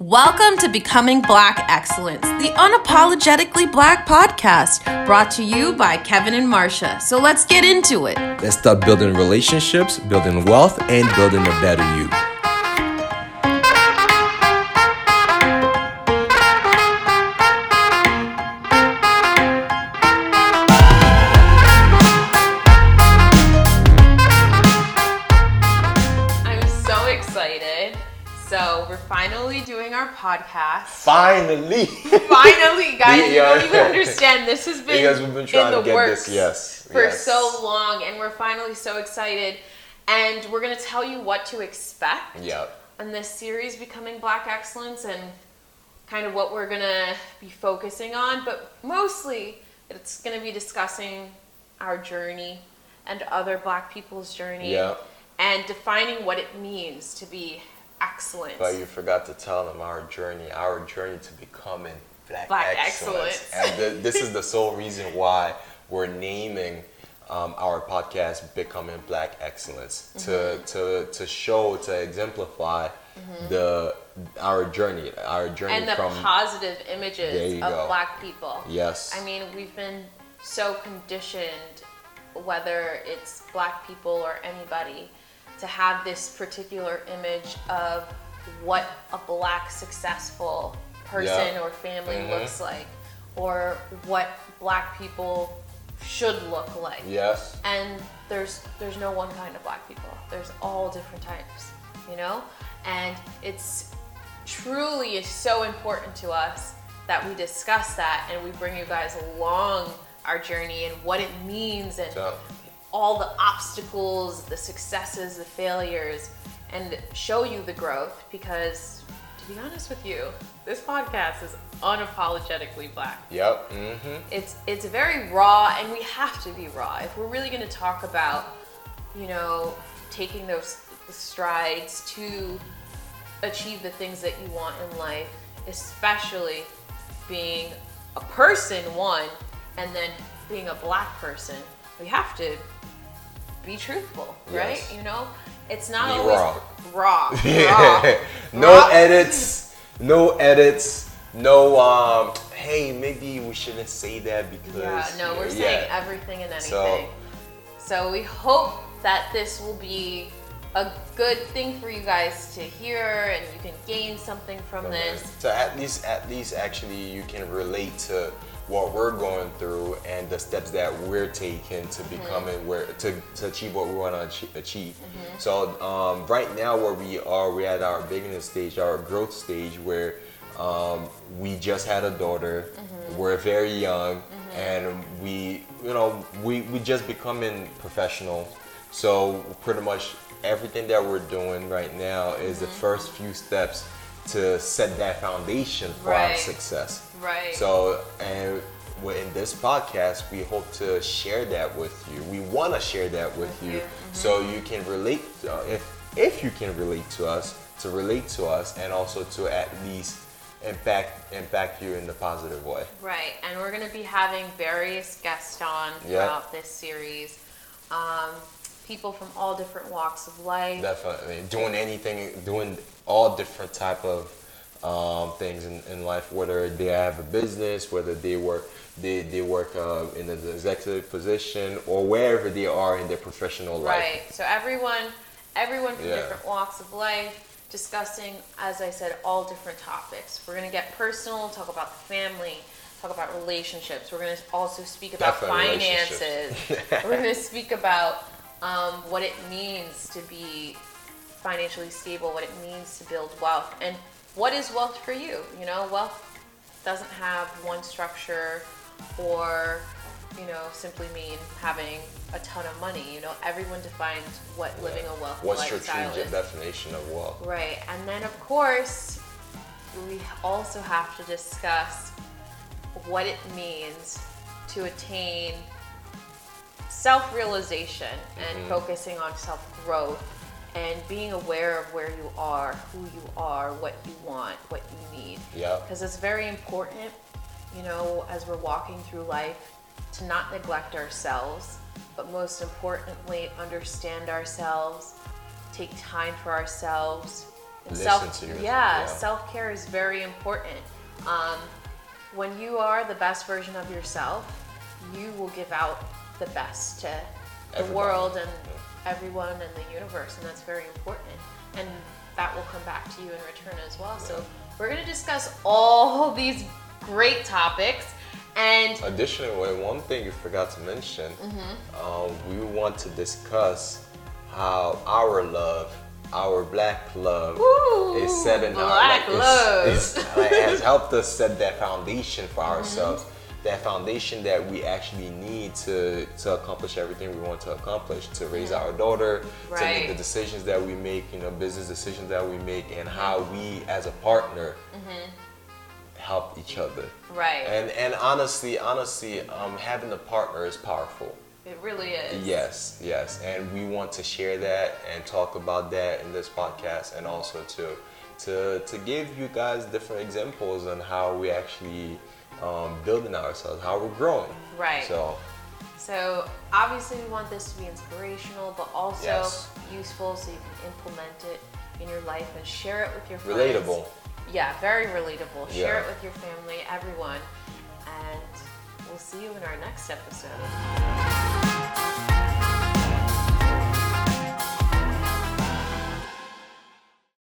Welcome to Becoming Black Excellence, the unapologetically black podcast brought to you by Kevin and Marsha. So let's get into it. Let's start building relationships, building wealth, and building a better you. Finally doing our podcast. Finally! Finally, guys, you don't even understand. This has been, Because we've been trying in the to get works this, yes. for yes. so long, and we're finally so excited. And we're gonna tell you what to expect Yep. on this series, Becoming Black Excellence, and kind of what we're gonna be focusing on. But mostly, it's gonna be discussing our journey and other Black people's journey, Yep. and defining what it means to be excellent. But you forgot to tell them our journey, our journey to becoming black, Black excellence. excellence. and th- this is the sole reason why we're naming um, our podcast "Becoming Black Excellence" to Mm-hmm. to to show to exemplify the our journey, our journey and the from positive images of go. black people. yes, I mean, we've been so conditioned, whether it's black people or anybody, to have this particular image of what a black successful person Yeah. or family Mhm. looks like, or what black people should look like. yes, And there's there's no one kind of black people. There's all different types, you know? And it's truly is so important to us that we discuss that and we bring you guys along our journey and what it means and So- all the obstacles, the successes, the failures, and show you the growth because to be honest with you, this podcast is unapologetically black yep, mm-hmm. it's it's very raw and we have to be raw if we're really going to talk about you know taking those strides to achieve the things that you want in life especially being a person one and then being a black person we have to be truthful right Yes. you know it's not Be always raw. raw raw Yeah. no Raw. edits. No edits. No um. Hey, maybe we shouldn't say that because. Yeah, no, we're saying everything and anything. So- So, we hope that this will be a good thing for you guys to hear and you can gain something from this. So at least, at least, actually, you can relate to what we're going through and the steps that we're taking to mm-hmm. becoming where to, to achieve what we want to achieve. achieve. So um, right now, where we are, we're at our beginning stage, our growth stage, where um, we just had a daughter. Mm-hmm. We're very young, and we, you know, we we just becoming professional. So pretty much everything that we're doing right now is the first few steps to set that foundation for our success. Right. So, and in this podcast, we hope to share that with you. We want to share that with, you, you. Mhm. so you can relate. Uh, if if you can relate to us, to relate to us, and also to at least impact impact you in the positive way. Right, and we're going to be having various guests on throughout this series. Um, people from all different walks of life. Definitely doing anything, doing all different type of um, things in, in life. Whether they have a business, whether they work, they they work uh, in an executive position, or wherever they are in their professional life. Right. So everyone, everyone from Yeah. different walks of life, discussing, as I said, all different topics. We're gonna get personal, talk about the family, talk about relationships. We're gonna also speak about Definitely finances. We're gonna speak about um, what it means to be financially stable, what it means to build wealth, and what is wealth for you. You know, wealth doesn't have one structure or you know simply mean having a ton of money you know everyone defines what living a wealthy. What's your true is definition of wealth? right and then of course we also have to discuss what it means to attain self-realization and Mm-hmm. focusing on self-growth and being aware of where you are who you are what you want what you need Yep. because it's very important, you know, as we're walking through life, to not neglect ourselves, but most importantly, understand ourselves, take time for ourselves, listen self, to you. yeah, self care is very important. Um, when you are the best version of yourself, you will give out the best to the Everybody. world and everyone in the universe, and that's very important. And that will come back to you in return as well. So we're gonna discuss all these great topics, and Additionally, one thing you forgot to mention, Mm-hmm. um, we want to discuss how our love, our black love, Ooh, is setting our black like, love. It's, it's, like, has helped us set that foundation for Mm-hmm. That foundation that we actually need to to accomplish everything we want to accomplish, to raise our daughter, to make Mm-hmm. The decisions that we make, you know, business decisions that we make, and how we as a partner help each other. Mm-hmm. right, And and honestly, honestly, um, having a partner is powerful. it really is. Yes, yes, and we want to share that and talk about that in this podcast, and also to to to give you guys different examples on how we actually um, building ourselves, how we're growing. Right. So So obviously we want this to be inspirational, but also Yes. useful, so you can implement it in your life and share it with your friends. relatable. Yeah, very relatable. Share it with your family, everyone, and we'll see you in our next episode.